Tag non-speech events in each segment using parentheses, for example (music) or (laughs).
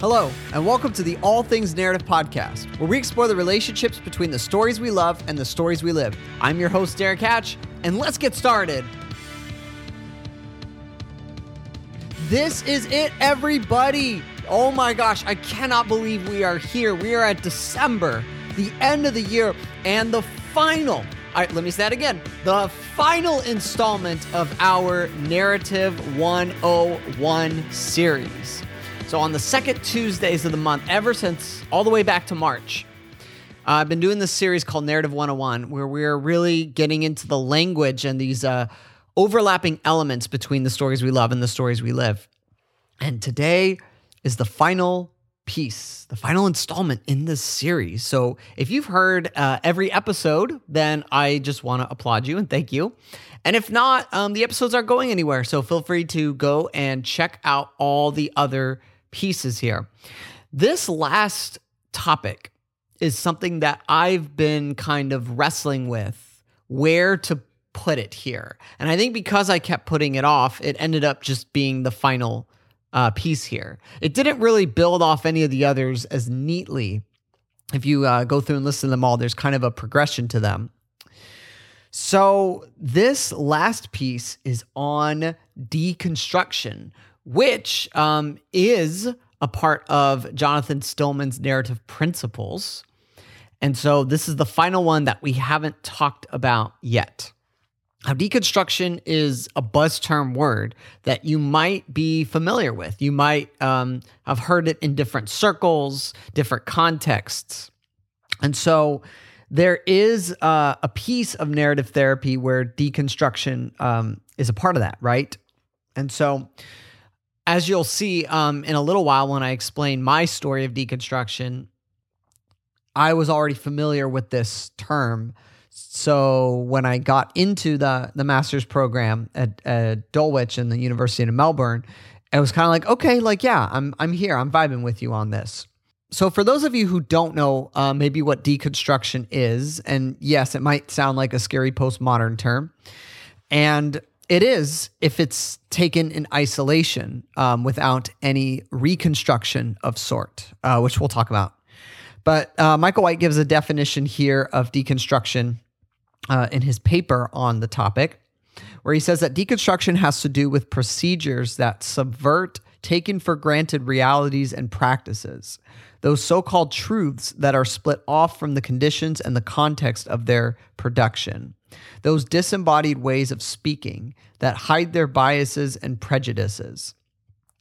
Hello, and welcome to the All Things Narrative Podcast, where we explore the relationships between the stories we love and the stories we live. I'm your host, Derrick Hatch, and let's get started. This is it, everybody. Oh my gosh, I cannot believe we are here. We are at December, the end of the year, and the final. All right, let me say that again. The final installment of our Narrative 101 series. So, on the second Tuesdays of the month, ever since all the way back to March, uh, I've been doing this series called Narrative 101, where we're really getting into the language and these uh, overlapping elements between the stories we love and the stories we live. And today is the final piece, the final installment in this series. So if you've heard uh, every episode, then I just want to applaud you and thank you. And if not, um, the episodes aren't going anywhere. So feel free to go and check out all the other pieces here. This last topic is something that I've been kind of wrestling with where to put it here. And I think because I kept putting it off, it ended up just being the final uh, piece here. It didn't really build off any of the others as neatly. If you uh, go through and listen to them all, there's kind of a progression to them. So, this last piece is on deconstruction, which um, is a part of Jonathan Stillman's narrative principles. And so this is the final one that we haven't talked about yet. Now, deconstruction is a buzz term word that you might be familiar with. You might um, have heard it in different circles, different contexts. And so there is a piece of narrative therapy where deconstruction um, is a part of that, right? And so as you'll see um, in a little while when I explain my story of deconstruction, I was already familiar with this term. So when I got into the the master's program at, at Dulwich in the University of Melbourne, it was kind of like, okay, like yeah, I'm I'm here, I'm vibing with you on this. So for those of you who don't know, uh, maybe what deconstruction is, and yes, it might sound like a scary postmodern term, and it is if it's taken in isolation um, without any reconstruction of sort, uh, which we'll talk about. But uh, Michael White gives a definition here of deconstruction uh, in his paper on the topic, where he says that deconstruction has to do with procedures that subvert taken for granted realities and practices, those so called truths that are split off from the conditions and the context of their production those disembodied ways of speaking that hide their biases and prejudices,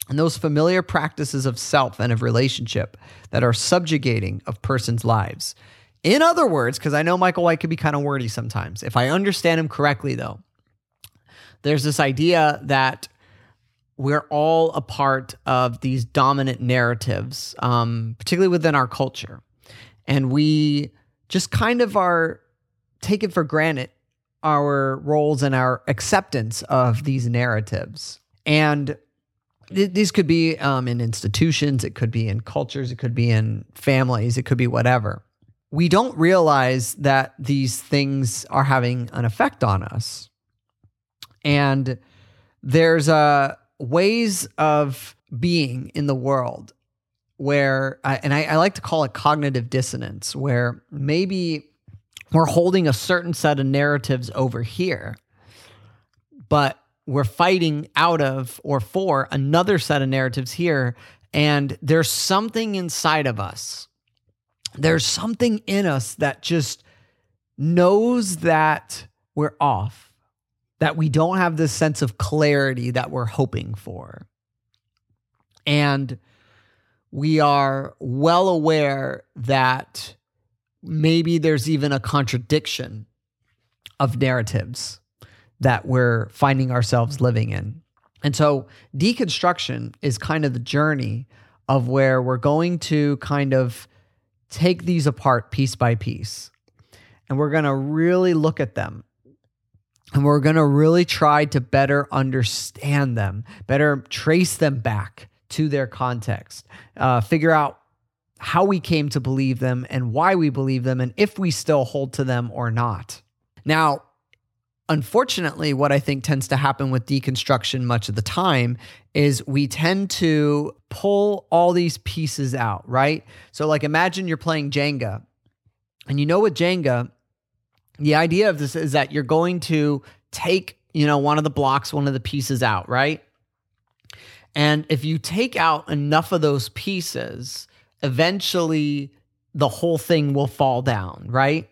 and those familiar practices of self and of relationship that are subjugating of persons' lives. In other words, because I know Michael White can be kind of wordy sometimes, if I understand him correctly, though, there's this idea that we're all a part of these dominant narratives, um, particularly within our culture. And we just kind of are taken for granted our roles and our acceptance of these narratives. And th- these could be um, in institutions, it could be in cultures, it could be in families, it could be whatever. We don't realize that these things are having an effect on us. And there's uh, ways of being in the world where, and I, I like to call it cognitive dissonance, where maybe we're holding a certain set of narratives over here, but we're fighting out of or for another set of narratives here. And there's something inside of us. There's something in us that just knows that we're off, that we don't have this sense of clarity that we're hoping for. And we are well aware that maybe there's even a contradiction of narratives that we're finding ourselves living in. And so deconstruction is kind of the journey of where we're going to kind of take these apart piece by piece. And we're going to really look at them. And we're going to really try to better understand them, better trace them back to their context, uh, figure out how we came to believe them and why we believe them and if we still hold to them or not. Now, unfortunately, what I think tends to happen with deconstruction much of the time is we tend to pull all these pieces out, right? So, like, imagine you're playing Jenga, and you know, with Jenga, the idea of this is that you're going to take, you know, one of the blocks, one of the pieces out, right? And if you take out enough of those pieces, eventually the whole thing will fall down, right?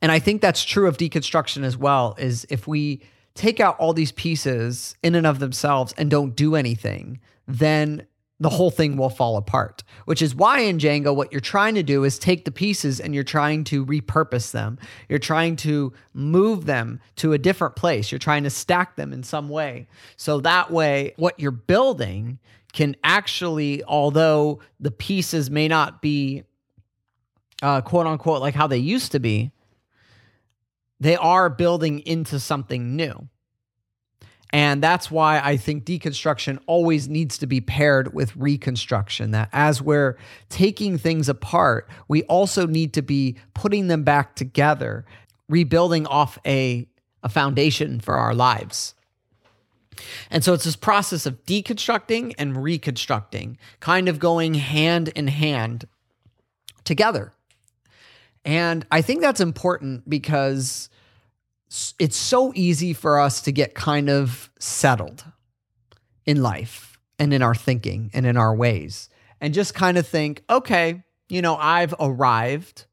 And I think that's true of deconstruction as well is if we take out all these pieces in and of themselves and don't do anything, then the whole thing will fall apart. Which is why in Jenga, what you're trying to do is take the pieces and you're trying to repurpose them. You're trying to move them to a different place. You're trying to stack them in some way. So that way, what you're building can actually, although the pieces may not be uh, quote unquote like how they used to be, they are building into something new. And that's why I think deconstruction always needs to be paired with reconstruction. That as we're taking things apart, we also need to be putting them back together, rebuilding off a, a foundation for our lives. And so it's this process of deconstructing and reconstructing, kind of going hand in hand together. And I think that's important because it's so easy for us to get kind of settled in life and in our thinking and in our ways and just kind of think, okay, you know, I've arrived,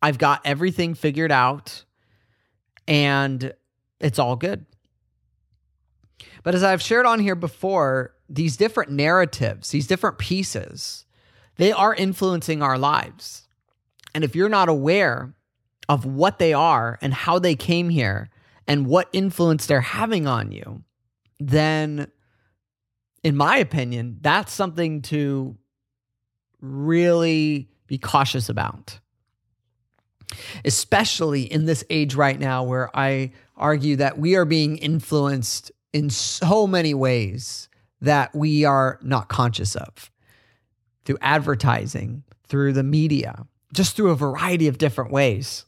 I've got everything figured out, and it's all good. But as I've shared on here before, these different narratives, these different pieces, they are influencing our lives. And if you're not aware of what they are and how they came here and what influence they're having on you, then, in my opinion, that's something to really be cautious about. Especially in this age right now, where I argue that we are being influenced in so many ways that we are not conscious of through advertising, through the media, just through a variety of different ways.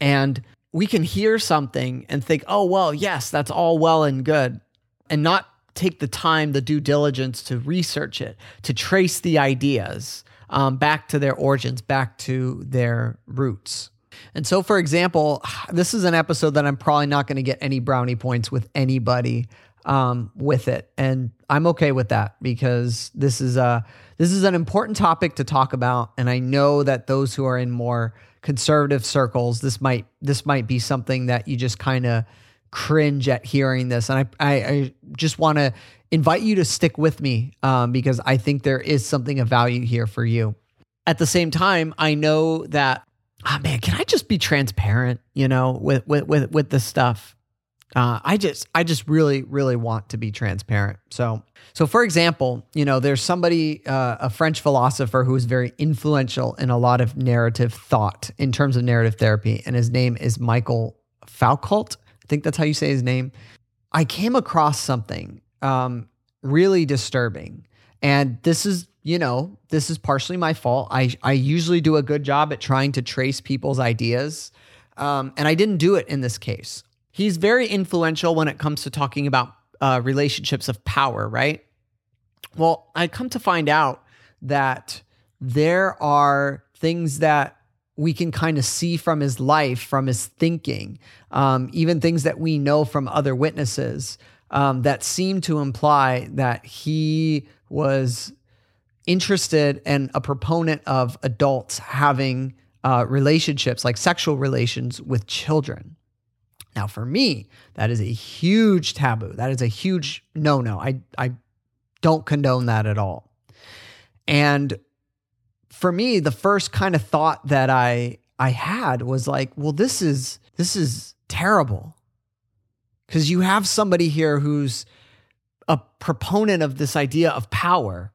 And we can hear something and think, oh, well, yes, that's all well and good, and not take the time, the due diligence to research it, to trace the ideas um, back to their origins, back to their roots. And so, for example, this is an episode that I'm probably not going to get any brownie points with anybody um, with it, and I'm okay with that because this is a this is an important topic to talk about, and I know that those who are in more conservative circles, this might this might be something that you just kind of cringe at hearing this, and I I, I just want to invite you to stick with me um, because I think there is something of value here for you. At the same time, I know that oh man, can I just be transparent, you know, with with with with this stuff? Uh, I just I just really really want to be transparent. So so for example, you know, there's somebody uh, a French philosopher who is very influential in a lot of narrative thought in terms of narrative therapy, and his name is Michael Foucault. I think that's how you say his name. I came across something um, really disturbing, and this is you know, this is partially my fault. I, I usually do a good job at trying to trace people's ideas, um, and I didn't do it in this case. He's very influential when it comes to talking about uh, relationships of power, right? Well, I come to find out that there are things that we can kind of see from his life, from his thinking, um, even things that we know from other witnesses um, that seem to imply that he was interested and a proponent of adults having uh, relationships, like sexual relations with children. Now, for me, that is a huge taboo. That is a huge no no. I, I don't condone that at all. And for me, the first kind of thought that I I had was like, well, this is this is terrible. Cuz you have somebody here who's a proponent of this idea of power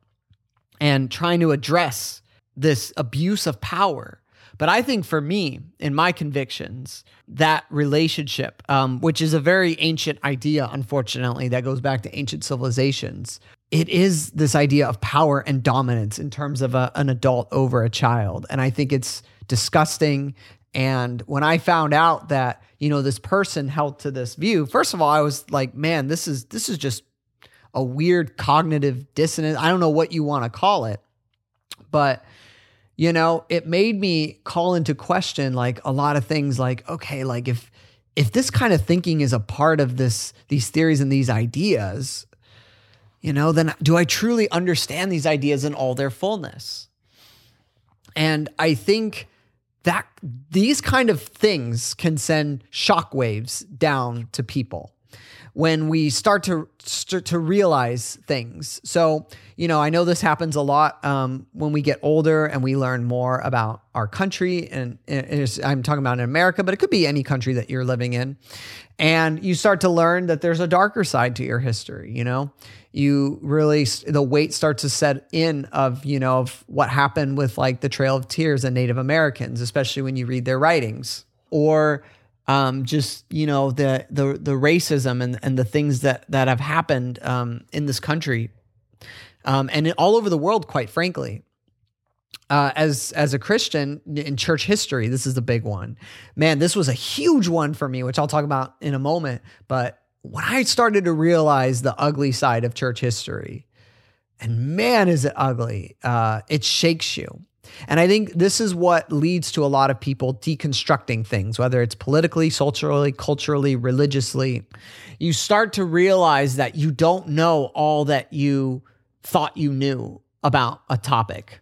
and trying to address this abuse of power. But I think for me, in my convictions, that relationship, um, which is a very ancient idea, unfortunately, that goes back to ancient civilizations, it is this idea of power and dominance in terms of a, an adult over a child. And I think it's disgusting And when I found out that, you know, this person held to this view, first of all, I was like, man, this is this is just a weird cognitive dissonance. I don't know what you want to call it. But you know, it made me call into question like a lot of things like okay, like if if this kind of thinking is a part of this these theories and these ideas, you know, then do I truly understand these ideas in all their fullness? And I think that these kind of things can send shockwaves down to people when we start to start to realize things. So, you know, I know this happens a lot um, when we get older and we learn more about our country. And, and I'm talking about in America, but it could be any country that you're living in. And you start to learn that there's a darker side to your history. You know, you really the weight starts to set in of you know of what happened with like the Trail of Tears and Native Americans, especially when you read their writings, or um, just you know the the the racism and and the things that that have happened um, in this country, um, and all over the world, quite frankly. Uh, as as a Christian in church history, this is the big one. Man, this was a huge one for me, which I'll talk about in a moment. But when I started to realize the ugly side of church history, and man, is it ugly! Uh, it shakes you. And I think this is what leads to a lot of people deconstructing things, whether it's politically, socially, culturally, religiously. You start to realize that you don't know all that you thought you knew about a topic.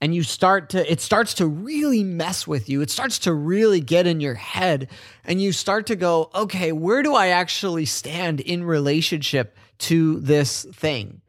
And you start to, it starts to really mess with you. It starts to really get in your head. And you start to go, okay, where do I actually stand in relationship to this thing?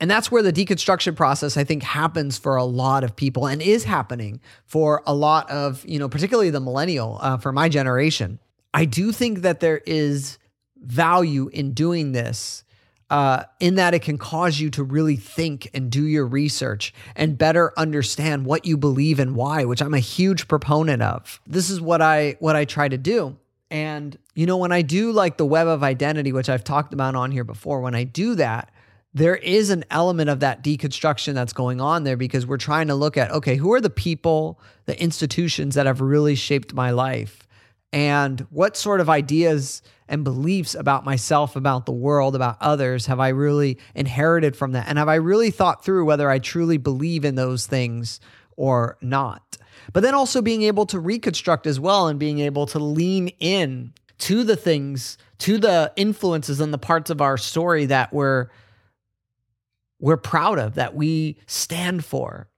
And that's where the deconstruction process, I think, happens for a lot of people and is happening for a lot of, you know, particularly the millennial uh, for my generation. I do think that there is value in doing this uh, in that it can cause you to really think and do your research and better understand what you believe and why, which I'm a huge proponent of. This is what I what I try to do. And you know, when I do like the web of identity, which I've talked about on here before, when I do that, there is an element of that deconstruction that's going on there because we're trying to look at okay, who are the people, the institutions that have really shaped my life? And what sort of ideas and beliefs about myself, about the world, about others have I really inherited from that? And have I really thought through whether I truly believe in those things or not? But then also being able to reconstruct as well and being able to lean in to the things, to the influences and the parts of our story that were we're proud of, that we stand for,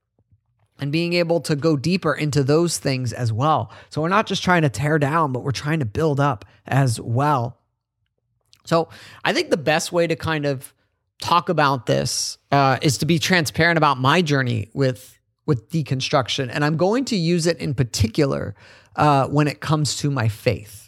and being able to go deeper into those things as well. So we're not just trying to tear down, but we're trying to build up as well. So I think the best way to kind of talk about this uh, is to be transparent about my journey with with deconstruction, and I'm going to use it in particular uh, when it comes to my faith.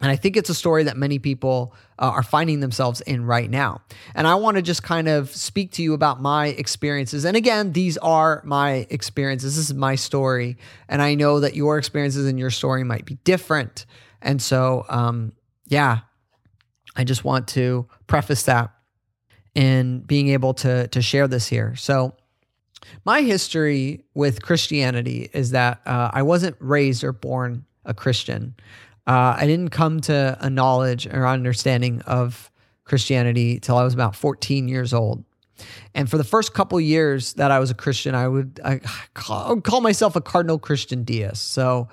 And I think it's a story that many people uh, are finding themselves in right now. And I want to just kind of speak to you about my experiences. And again, these are my experiences. This is my story. And I know that your experiences and your story might be different. And so, um, yeah, I just want to preface that in being able to, to share this here. So, my history with Christianity is that uh, I wasn't raised or born a Christian. Uh, I didn't come to a knowledge or understanding of Christianity till I was about 14 years old. And for the first couple years that I was a Christian, I would I call, call myself a carnal Christian deist. So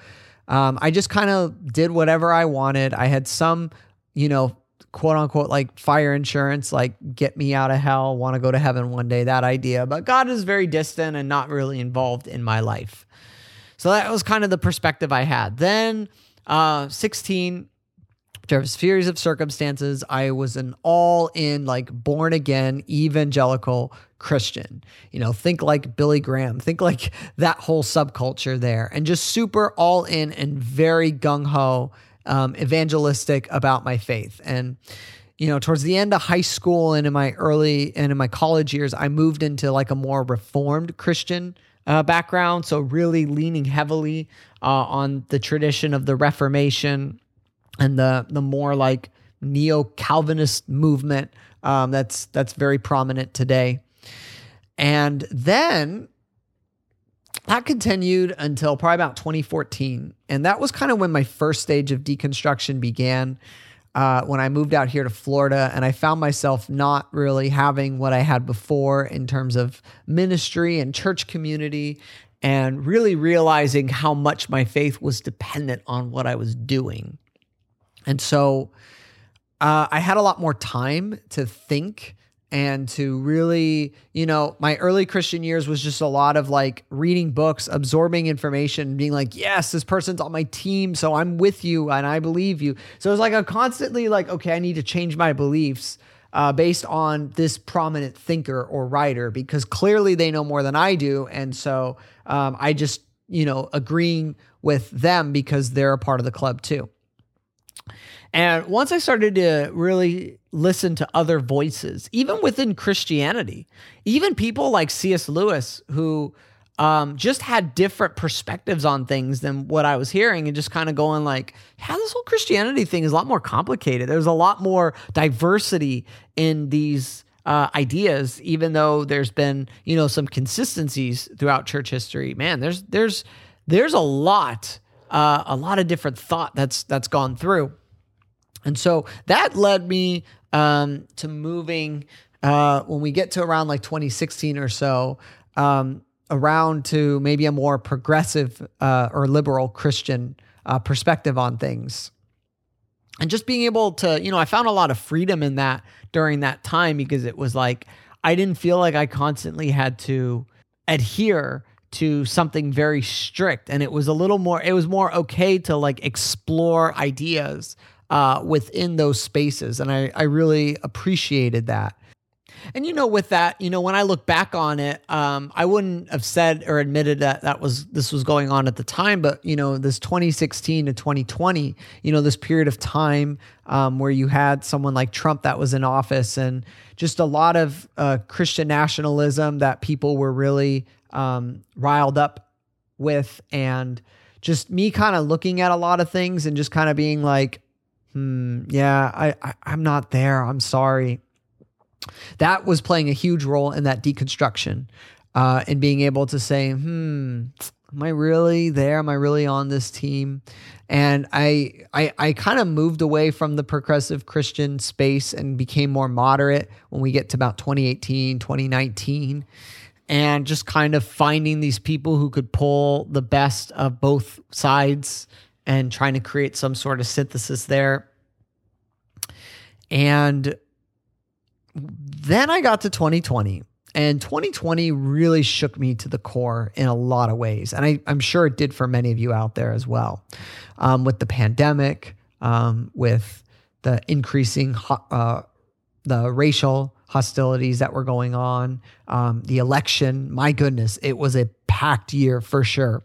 um, I just kind of did whatever I wanted. I had some, you know, quote unquote, like fire insurance, like get me out of hell, want to go to heaven one day, that idea. But God is very distant and not really involved in my life. So that was kind of the perspective I had. Then uh, 16, there was series of circumstances. I was an all in, like born again evangelical Christian. You know, think like Billy Graham, think like (laughs) that whole subculture there, and just super all in and very gung ho, um, evangelistic about my faith. And, you know, towards the end of high school and in my early and in my college years, I moved into like a more reformed Christian uh, background, so really leaning heavily uh, on the tradition of the Reformation and the the more like neo Calvinist movement um, that's that's very prominent today. And then that continued until probably about 2014. And that was kind of when my first stage of deconstruction began. Uh, when I moved out here to Florida, and I found myself not really having what I had before in terms of ministry and church community, and really realizing how much my faith was dependent on what I was doing. And so uh, I had a lot more time to think and to really, you know, my early Christian years was just a lot of like reading books, absorbing information, being like, yes, this person's on my team, so I'm with you and I believe you. So it was like a constantly like, okay, I need to change my beliefs uh, based on this prominent thinker or writer because clearly they know more than I do, and so um, I just, you know, agreeing with them because they're a part of the club too. And once I started to really listen to other voices, even within Christianity, even people like C.S. Lewis, who um, just had different perspectives on things than what I was hearing, and just kind of going like, "Yeah, this whole Christianity thing is a lot more complicated. There's a lot more diversity in these." Uh, ideas, even though there's been you know some consistencies throughout church history, man, there's there's there's a lot uh, a lot of different thought that's that's gone through. And so that led me um, to moving uh, when we get to around like 2016 or so, um, around to maybe a more progressive uh, or liberal Christian uh, perspective on things. And just being able to, you know, I found a lot of freedom in that during that time because it was like I didn't feel like I constantly had to adhere to something very strict and it was a little more it was more okay to like explore ideas uh, within those spaces. And I, I really appreciated that. And you know, with that, you know, when I look back on it, um, I wouldn't have said or admitted that that was this was going on at the time. But you know, this 2016 to 2020, you know, this period of time um, where you had someone like Trump that was in office, and just a lot of uh, Christian nationalism that people were really um, riled up with, and just me kind of looking at a lot of things and just kind of being like, hmm, yeah, I, I I'm not there. I'm sorry. That was playing a huge role in that deconstruction, uh, and being able to say, hmm, am I really there? Am I really on this team? And I I, I kind of moved away from the progressive Christian space and became more moderate when we get to about 2018, 2019 and just kind of finding these people who could pull the best of both sides and trying to create some sort of synthesis there. And then I got to 2020, and 2020 really shook me to the core in a lot of ways. And I, am sure it did for many of you out there as well. Um, with the pandemic, um, with the increasing uh, the racial hostilities that were going on, um, the election, my goodness, it was a packed year for sure.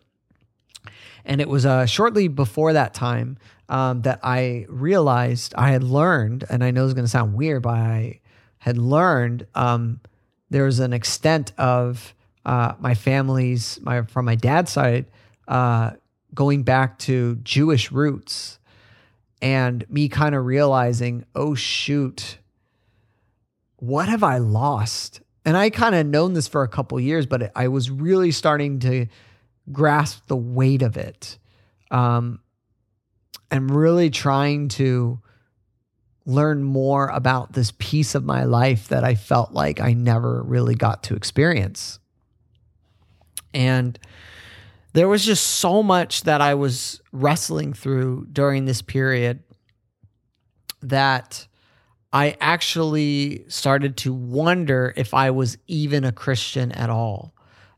And it was uh, shortly before that time um, that I realized I had learned, and I know it's going to sound weird, but I had learned um, there was an extent of uh, my family's, my from my dad's side, uh, going back to Jewish roots, and me kind of realizing, oh shoot, what have I lost? And I kind of known this for a couple years, but I was really starting to grasp the weight of it. Um, and really trying to learn more about this piece of my life that I felt like I never really got to experience. And there was just so much that I was wrestling through during this period that I actually started to wonder if I was even a Christian at all.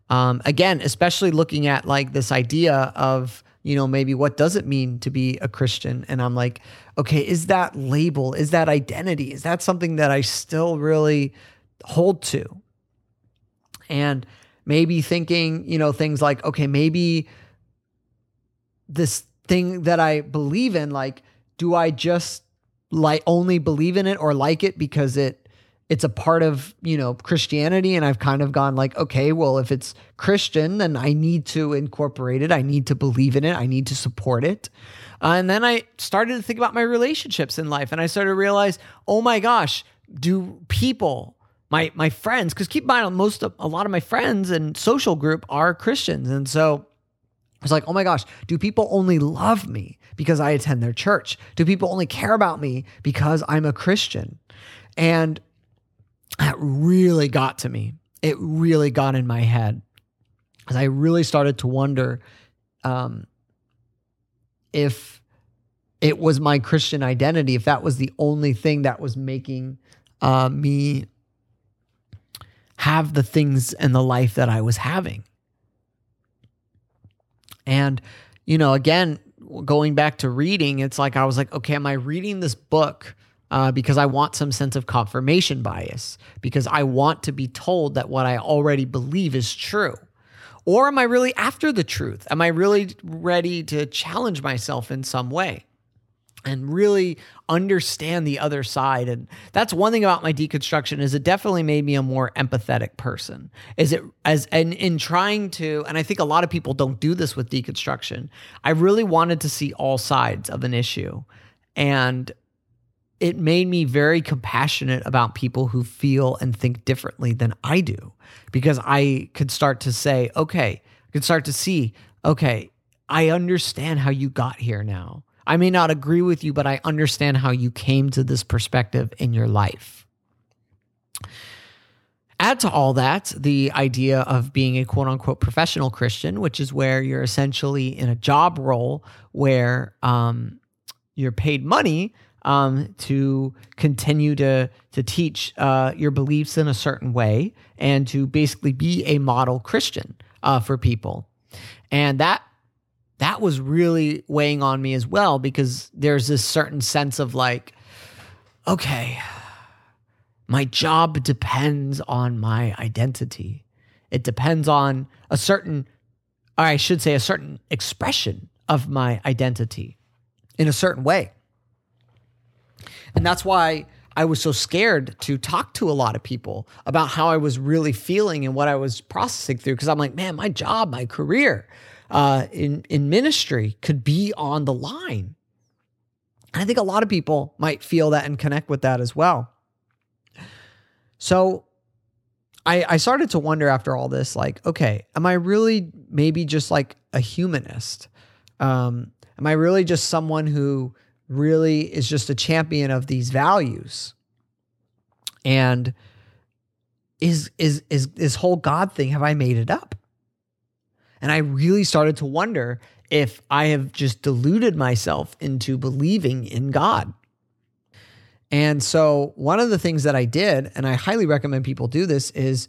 Um, again, especially looking at like this idea of, you know, maybe what does it mean to be a Christian? And I'm like, okay, is that label, is that identity, is that something that I still really hold to? And maybe thinking, you know, things like, okay, maybe this thing that I believe in, like, do I just like only believe in it or like it because it it's a part of you know christianity. And i've kind of gone like okay well if it's christian then i need to incorporate it. I need to believe in it. I need to support it. Uh, and then i started to think about my relationships in life. And i started to realize oh my gosh do people my my friends because keep in mind most of a lot of my friends and social group are Christians. And so I was like, oh my gosh, do people only love me because I attend their church? Do people only care about me because I'm a Christian? And that really got to me. It really got in my head as I really started to wonder um, if it was my Christian identity, if that was the only thing that was making uh, me have the things and the life that I was having. And, you know, again, going back to reading, it's like I was like, okay, am I reading this book uh, because I want some sense of confirmation bias? Because I want to be told that what I already believe is true? Or am I really after the truth? Am I really ready to challenge myself in some way? and really understand the other side and that's one thing about my deconstruction is it definitely made me a more empathetic person is it as and in trying to and i think a lot of people don't do this with deconstruction i really wanted to see all sides of an issue and it made me very compassionate about people who feel and think differently than i do because i could start to say okay I could start to see okay i understand how you got here now I may not agree with you, but I understand how you came to this perspective in your life. Add to all that the idea of being a quote unquote professional Christian, which is where you're essentially in a job role where um, you're paid money um, to continue to to teach uh, your beliefs in a certain way and to basically be a model Christian uh, for people. And that that was really weighing on me as well because there's this certain sense of like, okay, my job depends on my identity. It depends on a certain, or I should say, a certain expression of my identity in a certain way. And that's why I was so scared to talk to a lot of people about how I was really feeling and what I was processing through. Cause I'm like, man, my job, my career, uh, in in ministry could be on the line. And I think a lot of people might feel that and connect with that as well. So I, I started to wonder after all this, like, okay, am I really maybe just like a humanist? Um, am I really just someone who really is just a champion of these values? And is is is this whole God thing? Have I made it up? And I really started to wonder if I have just deluded myself into believing in God. And so, one of the things that I did, and I highly recommend people do this, is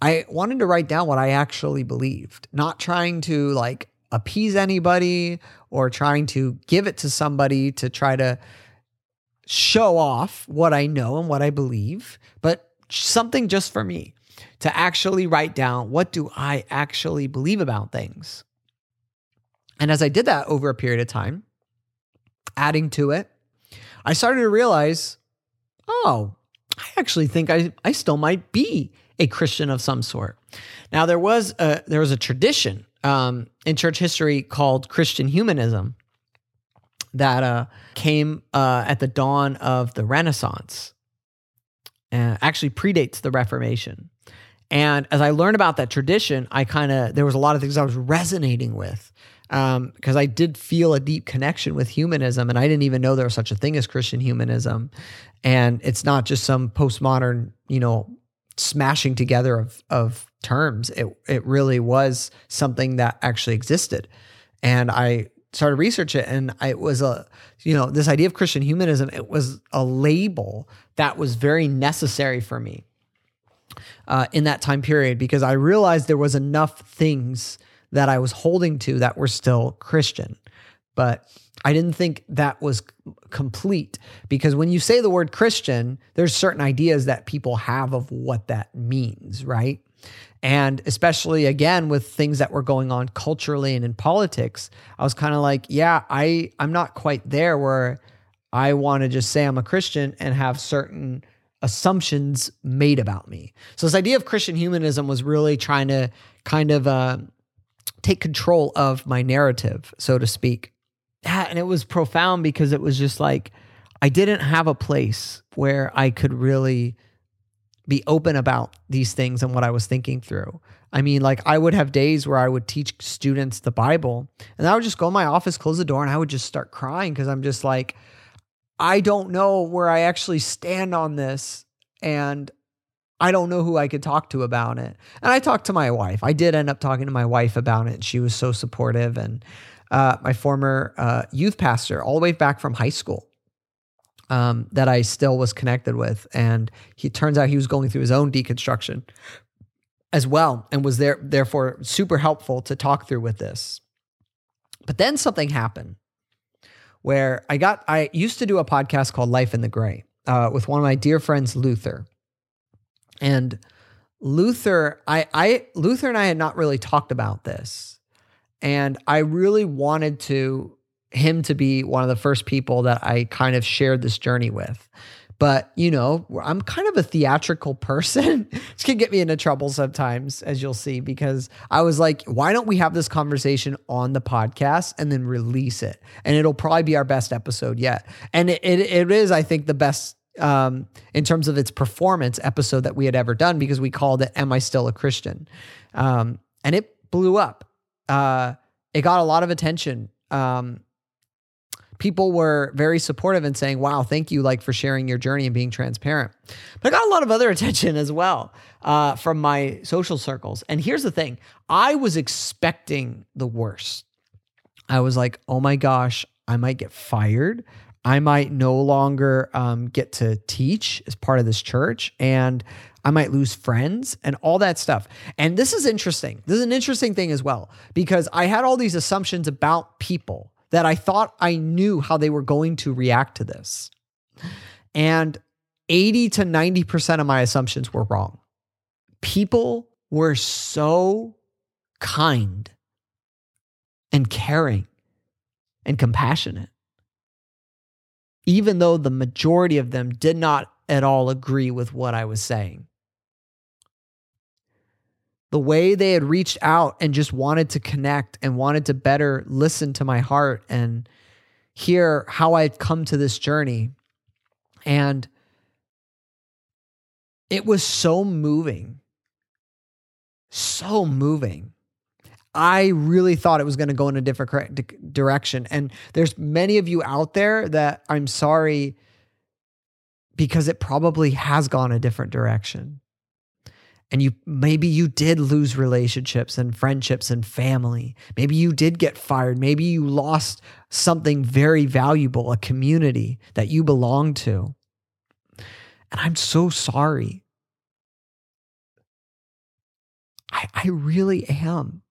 I wanted to write down what I actually believed, not trying to like appease anybody or trying to give it to somebody to try to show off what I know and what I believe, but something just for me to actually write down what do I actually believe about things. And as I did that over a period of time, adding to it, I started to realize, oh, I actually think I, I still might be a Christian of some sort. Now there was a there was a tradition um, in church history called Christian humanism that uh, came uh, at the dawn of the Renaissance. Uh, actually predates the Reformation. And as I learned about that tradition, I kind of, there was a lot of things I was resonating with because um, I did feel a deep connection with humanism. And I didn't even know there was such a thing as Christian humanism. And it's not just some postmodern, you know, smashing together of, of terms. It, it really was something that actually existed. And I started to research it and I, it was a you know this idea of christian humanism it was a label that was very necessary for me uh, in that time period because I realized there was enough things that I was holding to that were still Christian. But I didn't think that was complete because when you say the word Christian, there's certain ideas that people have of what that means, right? And especially again with things that were going on culturally and in politics, I was kind of like, yeah, I I'm not quite there where I want to just say I'm a Christian and have certain assumptions made about me. So this idea of Christian humanism was really trying to kind of uh, take control of my narrative, so to speak. And it was profound because it was just like I didn't have a place where I could really be open about these things and what I was thinking through. I mean, like I would have days where I would teach students the Bible and I would just go in my office, close the door, and I would just start crying because I'm just like, I don't know where I actually stand on this. And I don't know who I could talk to about it. And I talked to my wife. I did end up talking to my wife about it. She was so supportive. And uh, my former uh, youth pastor, all the way back from high school, um, that I still was connected with. And he turns out he was going through his own deconstruction as well and was there therefore super helpful to talk through with this. But then something happened where I got I used to do a podcast called Life in the Gray uh, with one of my dear friends Luther. And Luther, I, I Luther and I had not really talked about this. And I really wanted to him to be one of the first people that I kind of shared this journey with. But, you know, I'm kind of a theatrical person. (laughs) this can get me into trouble sometimes, as you'll see, because I was like, why don't we have this conversation on the podcast and then release it? And it'll probably be our best episode yet. And it, it, it is, I think, the best um, in terms of its performance episode that we had ever done because we called it Am I Still a Christian? Um, and it blew up. Uh, it got a lot of attention. Um, people were very supportive and saying, "Wow, thank you, like for sharing your journey and being transparent." But I got a lot of other (laughs) attention as well uh, from my social circles. And here's the thing: I was expecting the worst. I was like, "Oh my gosh, I might get fired. I might no longer um, get to teach as part of this church, and." I might lose friends and all that stuff. And this is interesting. This is an interesting thing as well, because I had all these assumptions about people that I thought I knew how they were going to react to this. And 80 to 90% of my assumptions were wrong. People were so kind and caring and compassionate, even though the majority of them did not at all agree with what I was saying the way they had reached out and just wanted to connect and wanted to better listen to my heart and hear how I'd come to this journey. And it was so moving. So moving. I really thought it was going to go in a different direction. And there's many of you out there that I'm sorry because it probably has gone a different direction and you maybe you did lose relationships and friendships and family. Maybe you did get fired. Maybe you lost something very valuable a community that you belong to. And i'm so sorry. I i really am.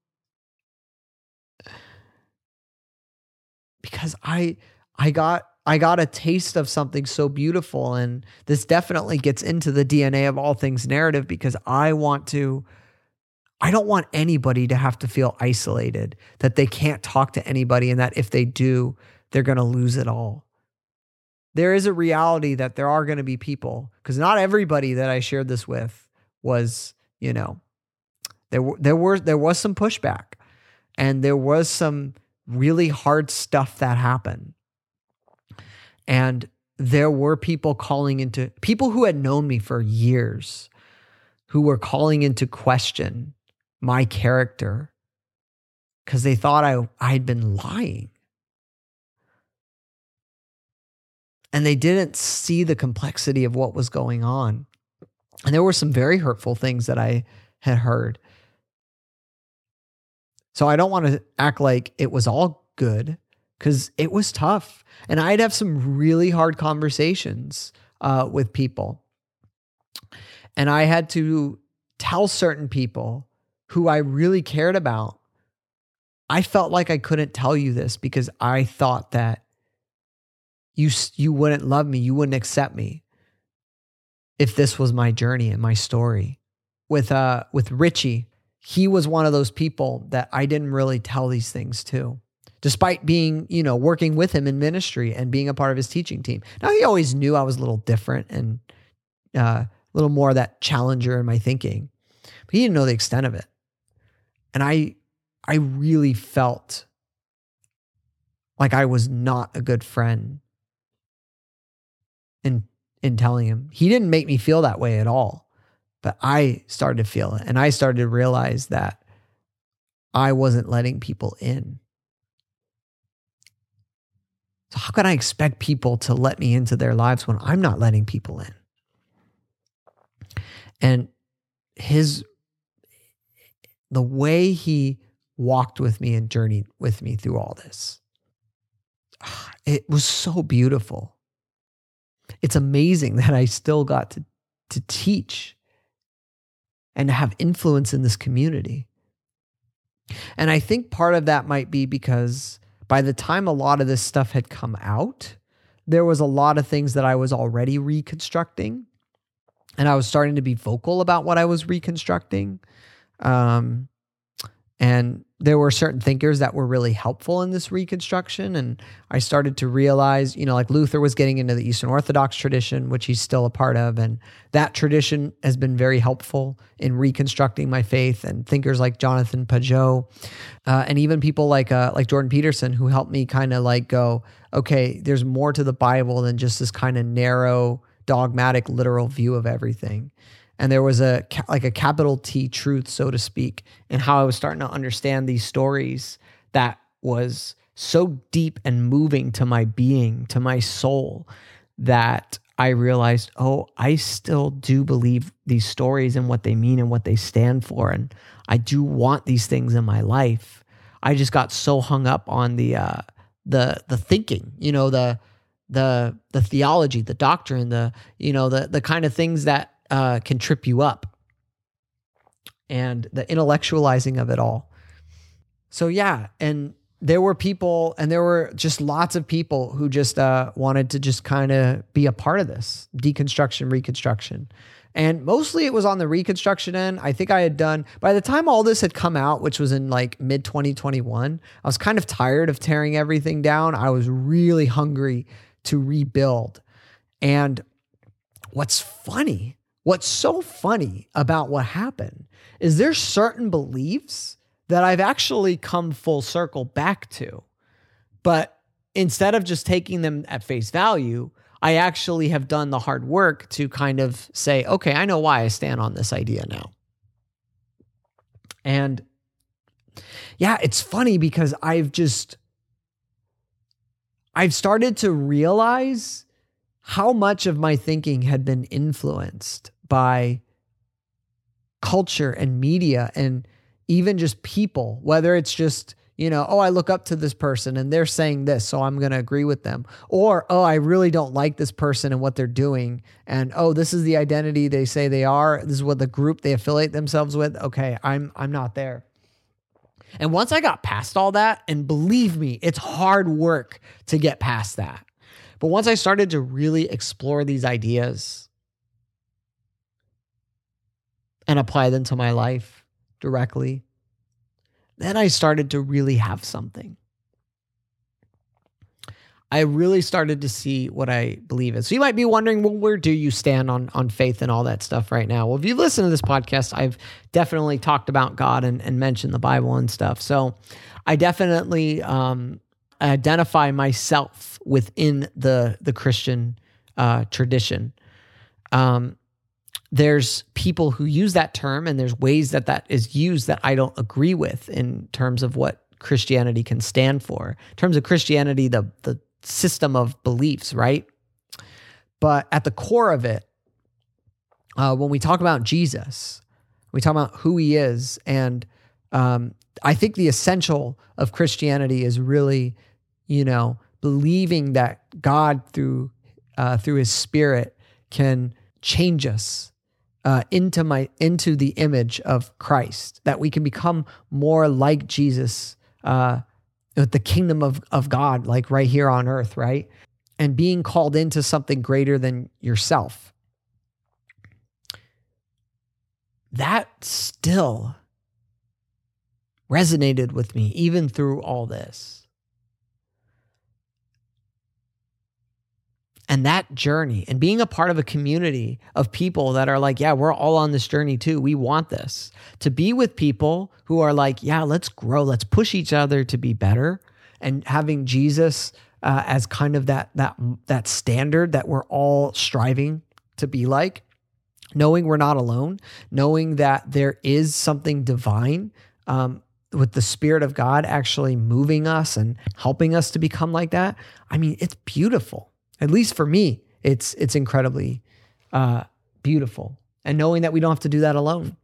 Because i i got I got a taste of something so beautiful. And this definitely gets into the DNA of all things narrative because I want to, I don't want anybody to have to feel isolated, that they can't talk to anybody, and that if they do, they're going to lose it all. There is a reality that there are going to be people, because not everybody that I shared this with was, you know, there, there were there was some pushback and there was some really hard stuff that happened and there were people calling into people who had known me for years who were calling into question my character because they thought I, I had been lying. And they didn't see the complexity of what was going on. And there were some very hurtful things that I had heard. So I don't want to act like it was all good because it was tough. And I'd have some really hard conversations uh, with people. And I had to tell certain people who I really cared about. I felt like I couldn't tell you this because I thought that you you wouldn't love me, you wouldn't accept me if this was my journey and my story. With uh with Richie, he was one of those people that I didn't really tell these things to despite being, you know, working with him in ministry and being a part of his teaching team. Now, he always knew I was a little different and uh, a little more that challenger in my thinking, but he didn't know the extent of it. And I, I really felt like I was not a good friend in in telling him. He didn't make me feel that way at all. But I started to feel it and I started to realize that I wasn't letting people in. How can I expect people to let me into their lives when I'm not letting people in? And his, the way he walked with me and journeyed with me through all this, (sighs) it was so beautiful. It's amazing that I still got to, to teach and to have influence in this community. And I think part of that might be because by the time a lot of this stuff had come out, there was a lot of things that I was already reconstructing. And I was starting to be vocal about what I was reconstructing. Um, and there were certain thinkers that were really helpful in this reconstruction. And I started to realize, you know, like Luther was getting into the Eastern Orthodox tradition, which he's still a part of. And that tradition has been very helpful in reconstructing my faith. And thinkers like Jonathan Pageau, uh, and even people like, uh, like Jordan Peterson, who helped me kind of like go, okay, there's more to the Bible than just this kind of narrow, dogmatic, literal view of everything and there was a like a capital T truth, so to speak, and how I was starting to understand these stories that was so deep and moving to my being, to my soul, that I realized, oh, I still do believe these stories and what they mean and what they stand for, and I do want these things in my life. I just got so hung up on the uh, the the thinking, you know, the the the theology, the doctrine, the you know the the kind of things that uh, can trip you up and the intellectualizing of it all. So, yeah. And there were people, and there were just lots of people who just uh, wanted to just kind of be a part of this deconstruction, reconstruction. And mostly it was on the reconstruction end. I think I had done, by the time all this had come out, which was in like mid 2021, I was kind of tired of tearing everything down. I was really hungry to rebuild. And what's funny What's so funny about what happened is there's certain beliefs that I've actually come full circle back to. But instead of just taking them at face value, I actually have done the hard work to kind of say, okay, I know why I stand on this idea now. And yeah, it's funny because I've just, I've started to realize how much of my thinking had been influenced by culture and media and even just people, whether it's just, you know, oh, I look up to this person and they're saying this, so I'm going to agree with them. Or, oh, I really don't like this person and what they're doing. And oh, this is the identity they say they are. This is what the group they affiliate themselves with. Okay, I'm I'm not there. And once I got past all that, and believe me, it's hard work to get past that. But once I started to really explore these ideas, and apply them to my life directly, then I started to really have something. I really started to see what I believe in. So you might be wondering, well, where do you stand on on faith and all that stuff right now? Well, if you listen to this podcast, I've definitely talked about God and, and mentioned the Bible and stuff. So I definitely um, identify myself within the the Christian uh, tradition. Um, there's people who use that term and there's ways that that is used that I don't agree with in terms of what Christianity can stand for. In terms of Christianity, the the system of beliefs, right? But at the core of it, uh, when we talk about Jesus, we talk about who he is, and um, I think the essential of Christianity is really, you know, believing that God through uh, through His Spirit can change us uh, into my into the image of Christ, that we can become more like Jesus, uh, the kingdom of of God, like right here on earth, right, and being called into something greater than yourself. That still resonated with me even through all this. And that journey and being a part of a community of people that are like, yeah, we're all on this journey too. We want this to be with people who are like, yeah, let's grow, let's push each other to be better, and having Jesus uh, as kind of that that that standard that we're all striving to be like. knowing we're not alone, knowing that there is something divine um, with the Spirit of God actually moving us and helping us to become like that. I mean, it's beautiful. At least for me, it's it's incredibly uh, beautiful. And knowing that we don't have to do that alone,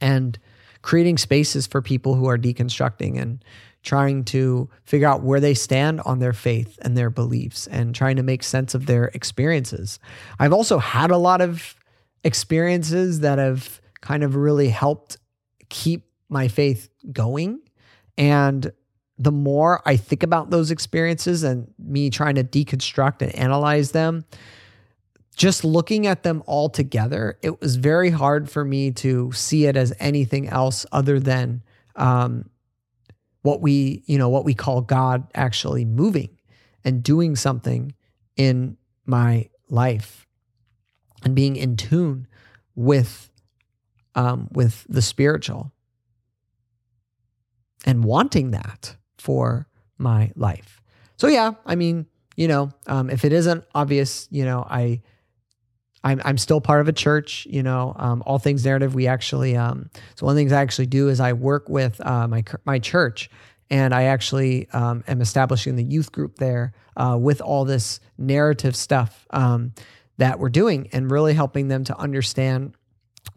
and creating spaces for people who are deconstructing and trying to figure out where they stand on their faith and their beliefs and trying to make sense of their experiences. I've also had a lot of experiences that have kind of really helped keep my faith going. And the more I think about those experiences and me trying to deconstruct and analyze them, just looking at them all together, it was very hard for me to see it as anything else other than um, what we, you know, what we call God actually moving and doing something in my life and being in tune with um, with the spiritual and wanting that for my life. So yeah, I mean, you know, um, if it isn't obvious, you know, I I'm I'm still part of a church. You know, um, all things narrative. We actually um, so one of the things I actually do is I work with uh, my my church, and I actually um, am establishing the youth group there uh, with all this narrative stuff um, that we're doing, and really helping them to understand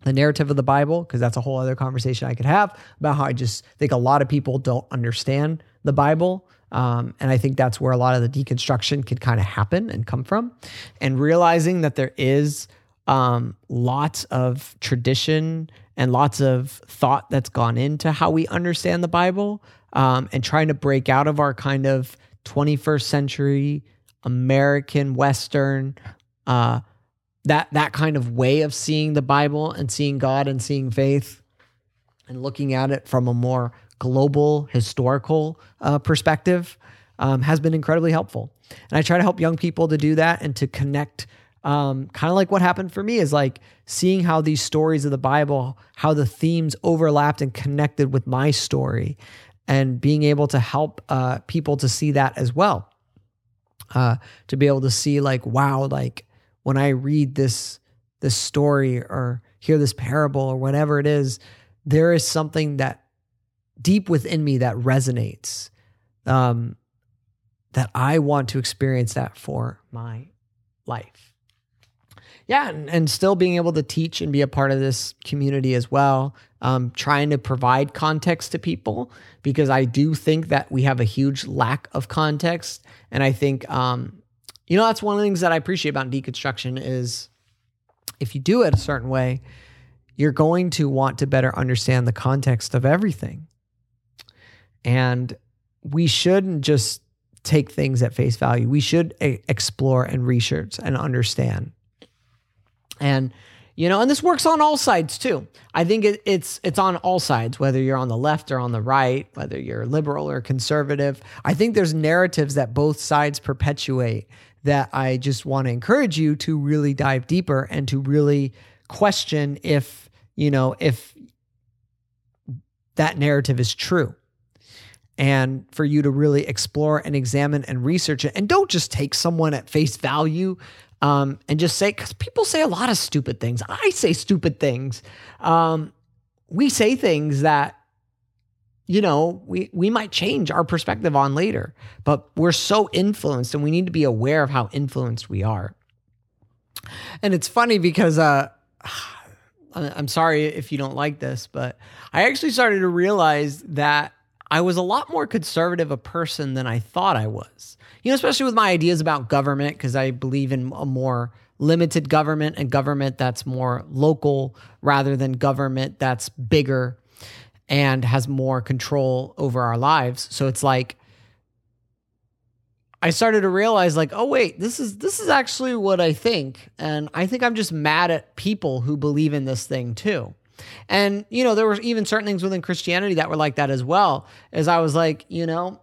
the narrative of the Bible because that's a whole other conversation I could have about how I just think a lot of people don't understand the Bible. Um, and I think that's where a lot of the deconstruction could kind of happen and come from. And realizing that there is um, lots of tradition and lots of thought that's gone into how we understand the Bible um, and trying to break out of our kind of 21st century American Western uh, that that kind of way of seeing the Bible and seeing God and seeing faith and looking at it from a more global historical uh, perspective um, has been incredibly helpful. And I try to help young people to do that and to connect. Um, kind of like what happened for me is like seeing how these stories of the Bible, how the themes overlapped and connected with my story, and being able to help uh, people to see that as well. Uh, to be able to see like, wow, like when I read this this story or hear this parable or whatever it is, there is something that deep within me that resonates um, that I want to experience that for my life. Yeah, and, and, still being able to teach and be a part of this community as well, um, trying to provide context to people because I do think that we have a huge lack of context. And I think, um, you know, that's one of the things that I appreciate about deconstruction is if you do it a certain way, you're going to want to better understand the context of everything. And we shouldn't just take things at face value. We should a- explore and research and understand. And you know, and this works on all sides too. I think it, it's it's on all sides, whether you're on the left or on the right, whether you're liberal or conservative. I think there's narratives that both sides perpetuate that I just want to encourage you to really dive deeper and to really question if you know if that narrative is true and for you to really explore and examine and research it. And don't just take someone at face value um, and just say, because people say a lot of stupid things. I say stupid things. Um, we say things that, you know, we, we might change our perspective on later, but we're so influenced and we need to be aware of how influenced we are. And it's funny because, uh, (sighs) I'm sorry if you don't like this, but I actually started to realize that I was a lot more conservative a person than I thought I was. You know, especially with my ideas about government, because I believe in a more limited government and government that's more local rather than government that's bigger and has more control over our lives. So it's like I started to realize like, oh wait, this is this is actually what I think. And I think I'm just mad at people who believe in this thing too. And, you know, there were even certain things within Christianity that were like that as well. As I was like, you know,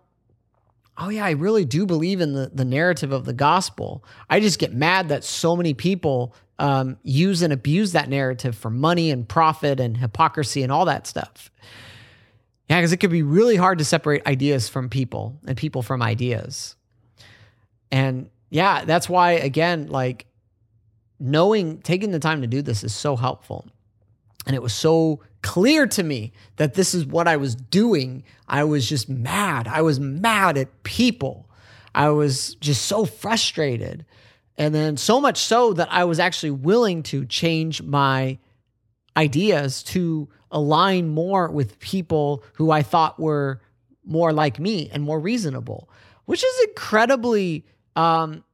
oh yeah, I really do believe in the, the narrative of the gospel. I just get mad that so many people um, use and abuse that narrative for money and profit and hypocrisy and all that stuff. Yeah, because it could be really hard to separate ideas from people and people from ideas. And yeah, that's why, again, like knowing, taking the time to do this is so helpful. And it was so clear to me that this is what I was doing. I was just mad. I was mad at people. I was just so frustrated. And then so much so that I was actually willing to change my ideas to align more with people who I thought were more like me and more reasonable, which is incredibly, um,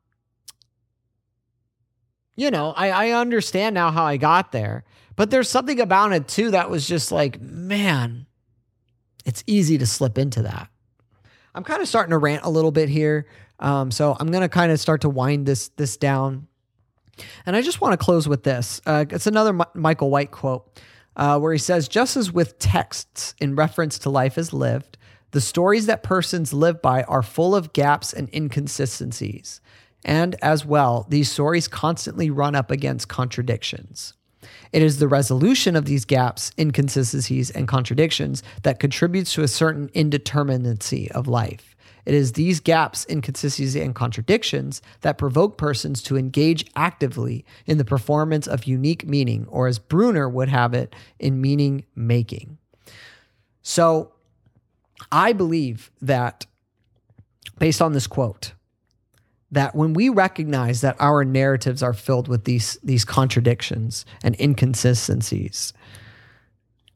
you know, I, I understand now how I got there, but there's something about it too that was just like, man, it's easy to slip into that. I'm kind of starting to rant a little bit here. Um, so I'm to kind of start to wind this this down. And I just want to close with this. Uh, it's another M- Michael White quote uh, where he says, Just as with texts in reference to life as lived, the stories that persons live by are full of gaps and inconsistencies. And as well, these stories constantly run up against contradictions. It is the resolution of these gaps, inconsistencies, and contradictions that contributes to a certain indeterminacy of life. It is these gaps, inconsistencies, and contradictions that provoke persons to engage actively in the performance of unique meaning, or as Bruner would have it, in meaning making. So I believe that, based on this quote, that when we recognize that our narratives are filled with these, these contradictions and inconsistencies,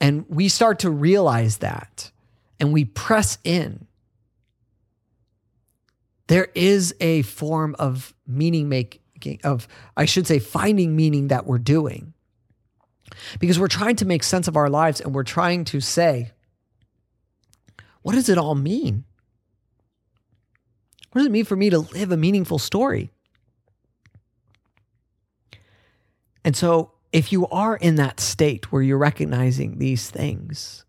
and we start to realize that, and we press in there is a form of meaning making, of, I should say, finding meaning that we're doing. Because we're trying to make sense of our lives and we're trying to say, what does it all mean? What does it mean for me to live a meaningful story? And so, if you are in that state where you're recognizing these things,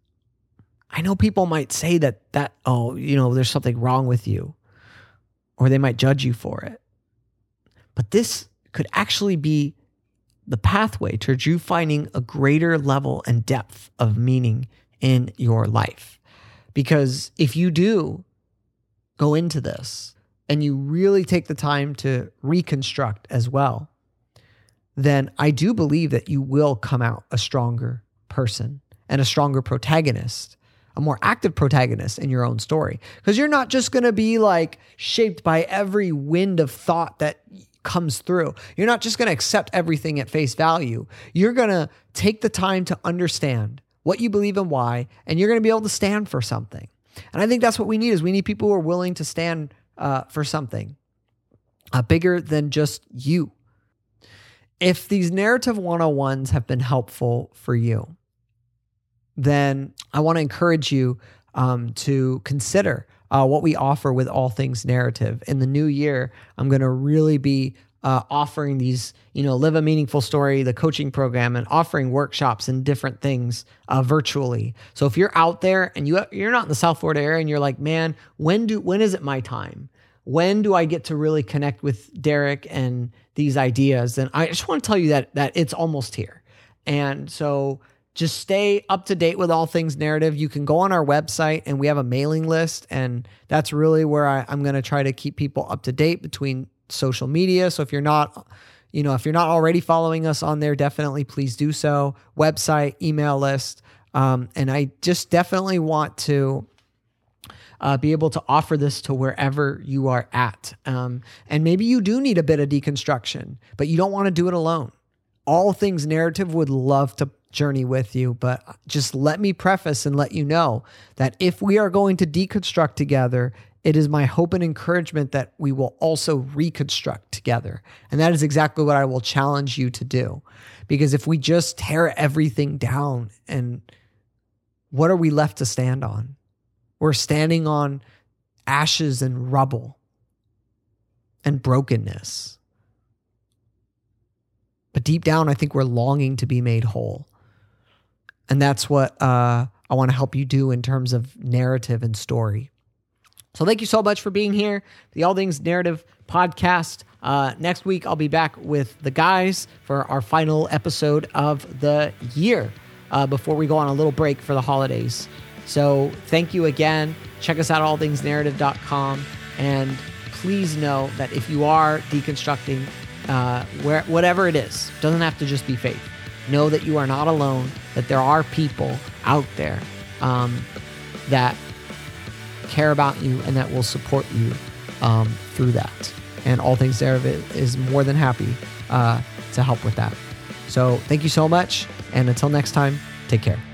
I know people might say that that oh, you know, there's something wrong with you or they might judge you for it. But this could actually be the pathway towards you finding a greater level and depth of meaning in your life. Because if you do go into this and you really take the time to reconstruct as well, then I do believe that you will come out a stronger person and a stronger protagonist a more active protagonist in your own story. Because you're not just going to be like shaped by every wind of thought that comes through. You're not just going to accept everything at face value. You're going to take the time to understand what you believe and why, and you're going to be able to stand for something. And I think that's what we need is we need people who are willing to stand uh, for something uh, bigger than just you. If these narrative 101s have been helpful for you, then I want to encourage you um, to consider uh, what we offer with All Things Narrative. In the new year, I'm going to really be uh, offering these, you know, live a meaningful story, the coaching program, and offering workshops and different things uh, virtually. So if you're out there and you you're not in the South Florida area and you're like, man, when do when is it my time? When do I get to really connect with Derrick and these ideas? Then I just want to tell you that that it's almost here. And so just stay up to date with all things narrative. You can go on our website and we have a mailing list. And that's really where I, am going to try to keep people up to date between social media. So if you're not, you know, if you're not already following us on there, definitely please do so. Website, email list. Um, and I just definitely want to uh, be able to offer this to wherever you are at. Um, and maybe you do need a bit of deconstruction, but you don't want to do it alone. All Things Narrative would love to journey with you. But just let me preface and let you know that if we are going to deconstruct together, it is my hope and encouragement that we will also reconstruct together. And that is exactly what I will challenge you to do. Because if we just tear everything down, and what are we left to stand on? We're standing on ashes and rubble and brokenness. But deep down, I think we're longing to be made whole. And that's what uh, I want to help you do in terms of narrative and story. So thank you so much for being here. The All Things Narrative podcast. Uh, next week, I'll be back with the guys for our final episode of the year uh, before we go on a little break for the holidays. So thank you again. Check us out, allthingsnarrative.com. And please know that if you are deconstructing uh, where, whatever it is, doesn't have to just be faith. Know that you are not alone, that there are people out there um, that care about you and that will support you um, through that. And All Things There is more than happy uh, to help with that. So thank you so much. And until next time, take care.